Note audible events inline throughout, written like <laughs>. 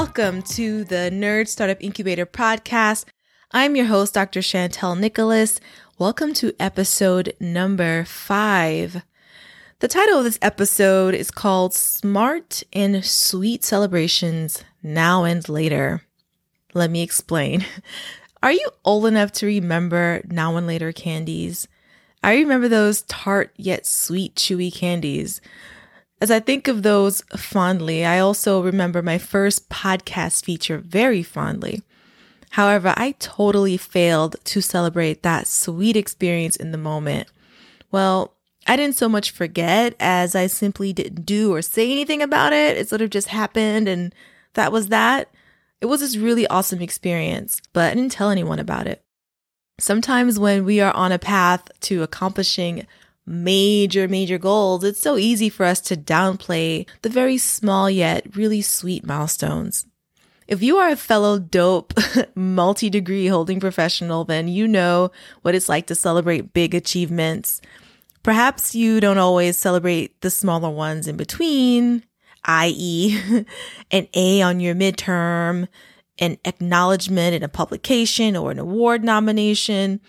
Welcome to the Nerd Startup Incubator podcast. I'm your host, Dr. Chantel Nicholas. Welcome to episode number five. The title of this episode is called Smart and Sweet Celebrations Now and Later. Let me explain. <laughs> Are you old enough to remember now and later candies? I remember those tart yet sweet, chewy candies. As I think of those fondly, I also remember my first podcast feature very fondly. However, I totally failed to celebrate that sweet experience in the moment. Well, I didn't so much forget as I simply didn't do or say anything about it. It sort of just happened and that was that. It was this really awesome experience, but I didn't tell anyone about it. Sometimes when we are on a path to accomplishing major, major goals, it's so easy for us to downplay the very small yet really sweet milestones. If you are a fellow dope, <laughs> multi degree holding professional, then you know what it's like to celebrate big achievements. Perhaps you don't always celebrate the smaller ones in between, i.e., <laughs> an A on your midterm, an acknowledgement in a publication or an award nomination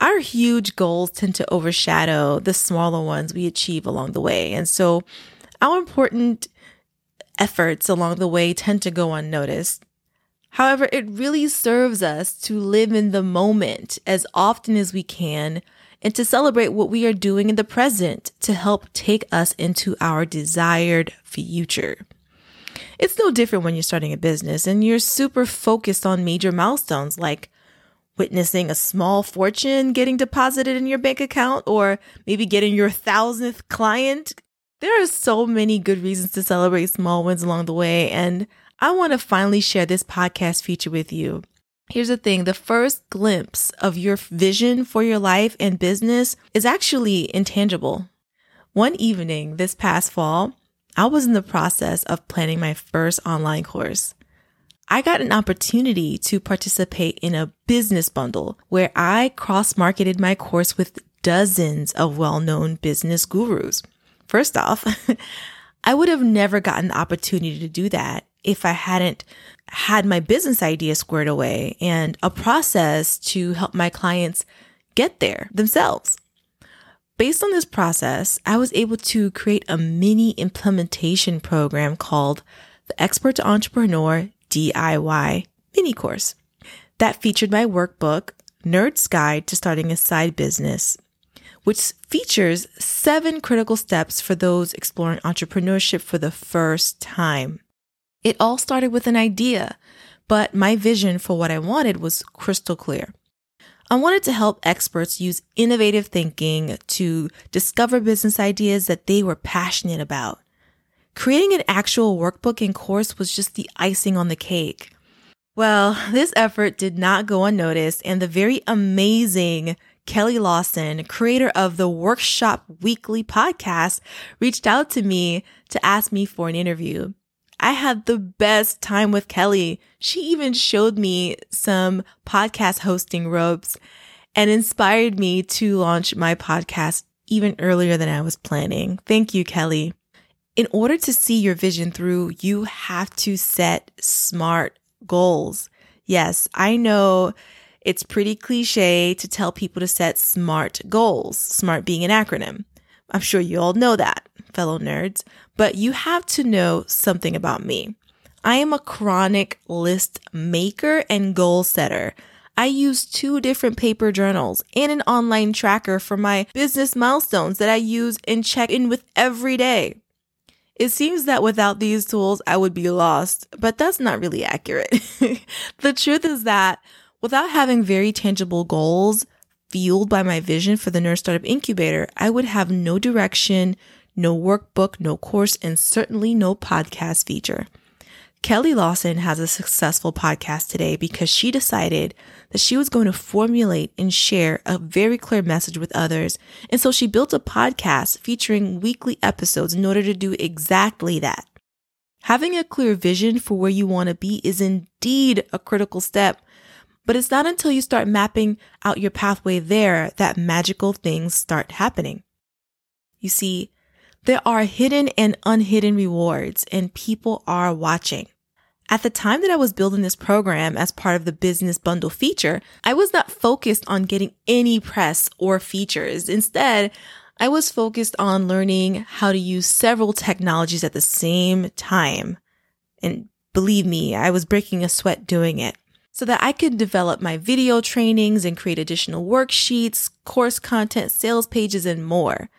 our huge goals tend to overshadow the smaller ones we achieve along the way. And so our important efforts along the way tend to go unnoticed. However, it really serves us to live in the moment as often as we can and to celebrate what we are doing in the present to help take us into our desired future. It's no different when you're starting a business and you're super focused on major milestones like witnessing a small fortune getting deposited in your bank account or maybe getting your thousandth client. There are so many good reasons to celebrate small wins along the way. And I want to finally share this podcast feature with you. Here's the thing the first glimpse of your vision for your life and business is actually intangible. One evening this past fall, I was in the process of planning my first online course. I got an opportunity to participate in a business bundle where I cross marketed my course with dozens of well known business gurus. First off, <laughs> I would have never gotten the opportunity to do that if I hadn't had my business idea squared away and a process to help my clients get there themselves. Based on this process, I was able to create a mini implementation program called the Expert Entrepreneur DIY mini course that featured my workbook, Nerd's Guide to Starting a Side Business, which features seven critical steps for those exploring entrepreneurship for the first time. It all started with an idea, but my vision for what I wanted was crystal clear. I wanted to help experts use innovative thinking to discover business ideas that they were passionate about. Creating an actual workbook and course was just the icing on the cake. Well, this effort did not go unnoticed, and the very amazing Kelly Lawson, creator of the Workshop Weekly podcast, reached out to me to ask me for an interview. I had the best time with Kelly. She even showed me some podcast hosting ropes and inspired me to launch my podcast even earlier than I was planning. Thank you, Kelly in order to see your vision through, you have to set smart goals. Yes, I know it's pretty cliche to tell people to set SMART goals, SMART being an acronym. I'm sure you all know that, fellow nerds, but you have to know something about me. I am a chronic list maker and goal setter. I use two different paper journals and an online tracker for my business milestones that I use and check in with every day. It seems that without these tools, I would be lost, but that's not really accurate. <laughs> the truth is that without having very tangible goals fueled by my vision for the Nerd's Startup Incubator, I would have no direction, no workbook, no course, and certainly no podcast feature. Kelly Lawson has a successful podcast today because she decided that she was going to formulate and share a very clear message with others. And so she built a podcast featuring weekly episodes in order to do exactly that. Having a clear vision for where you want to be is indeed a critical step, but it's not until you start mapping out your pathway there that magical things start happening. You see, there are hidden and unhidden rewards and people are watching. At the time that I was building this program as part of the business bundle feature, I was not focused on getting any press or features. Instead, I was focused on learning how to use several technologies at the same time. And believe me, I was breaking a sweat doing it so that I could develop my video trainings and create additional worksheets, course content, sales pages, and more.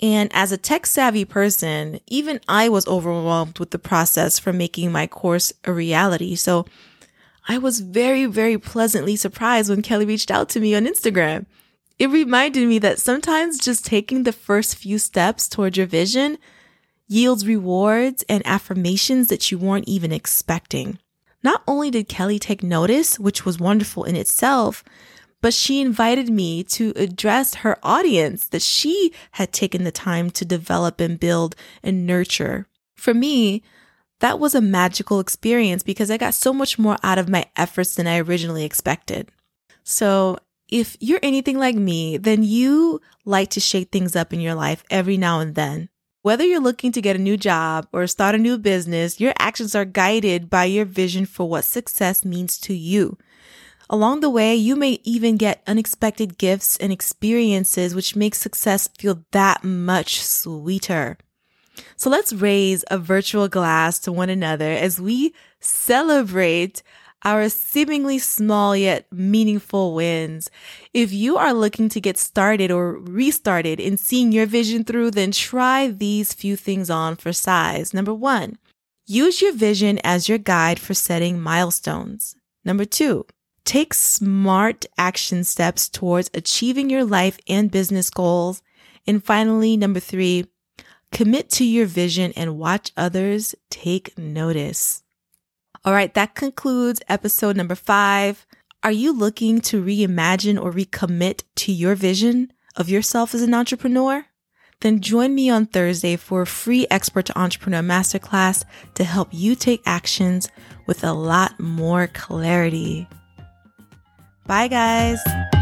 And as a tech savvy person, even I was overwhelmed with the process for making my course a reality. So I was very, very pleasantly surprised when Kelly reached out to me on Instagram. It reminded me that sometimes just taking the first few steps towards your vision yields rewards and affirmations that you weren't even expecting. Not only did Kelly take notice, which was wonderful in itself, but she invited me to address her audience that she had taken the time to develop and build and nurture. For me, that was a magical experience because I got so much more out of my efforts than I originally expected. So, if you're anything like me, then you like to shake things up in your life every now and then. Whether you're looking to get a new job or start a new business, your actions are guided by your vision for what success means to you. Along the way, you may even get unexpected gifts and experiences, which make success feel that much sweeter. So let's raise a virtual glass to one another as we celebrate our seemingly small yet meaningful wins. If you are looking to get started or restarted in seeing your vision through, then try these few things on for size. Number one, use your vision as your guide for setting milestones. Number two, Take smart action steps towards achieving your life and business goals. And finally, number three, commit to your vision and watch others take notice. All right, that concludes episode number five. Are you looking to reimagine or recommit to your vision of yourself as an entrepreneur? Then join me on Thursday for a free Expert to Entrepreneur Masterclass to help you take actions with a lot more clarity. Bye, guys.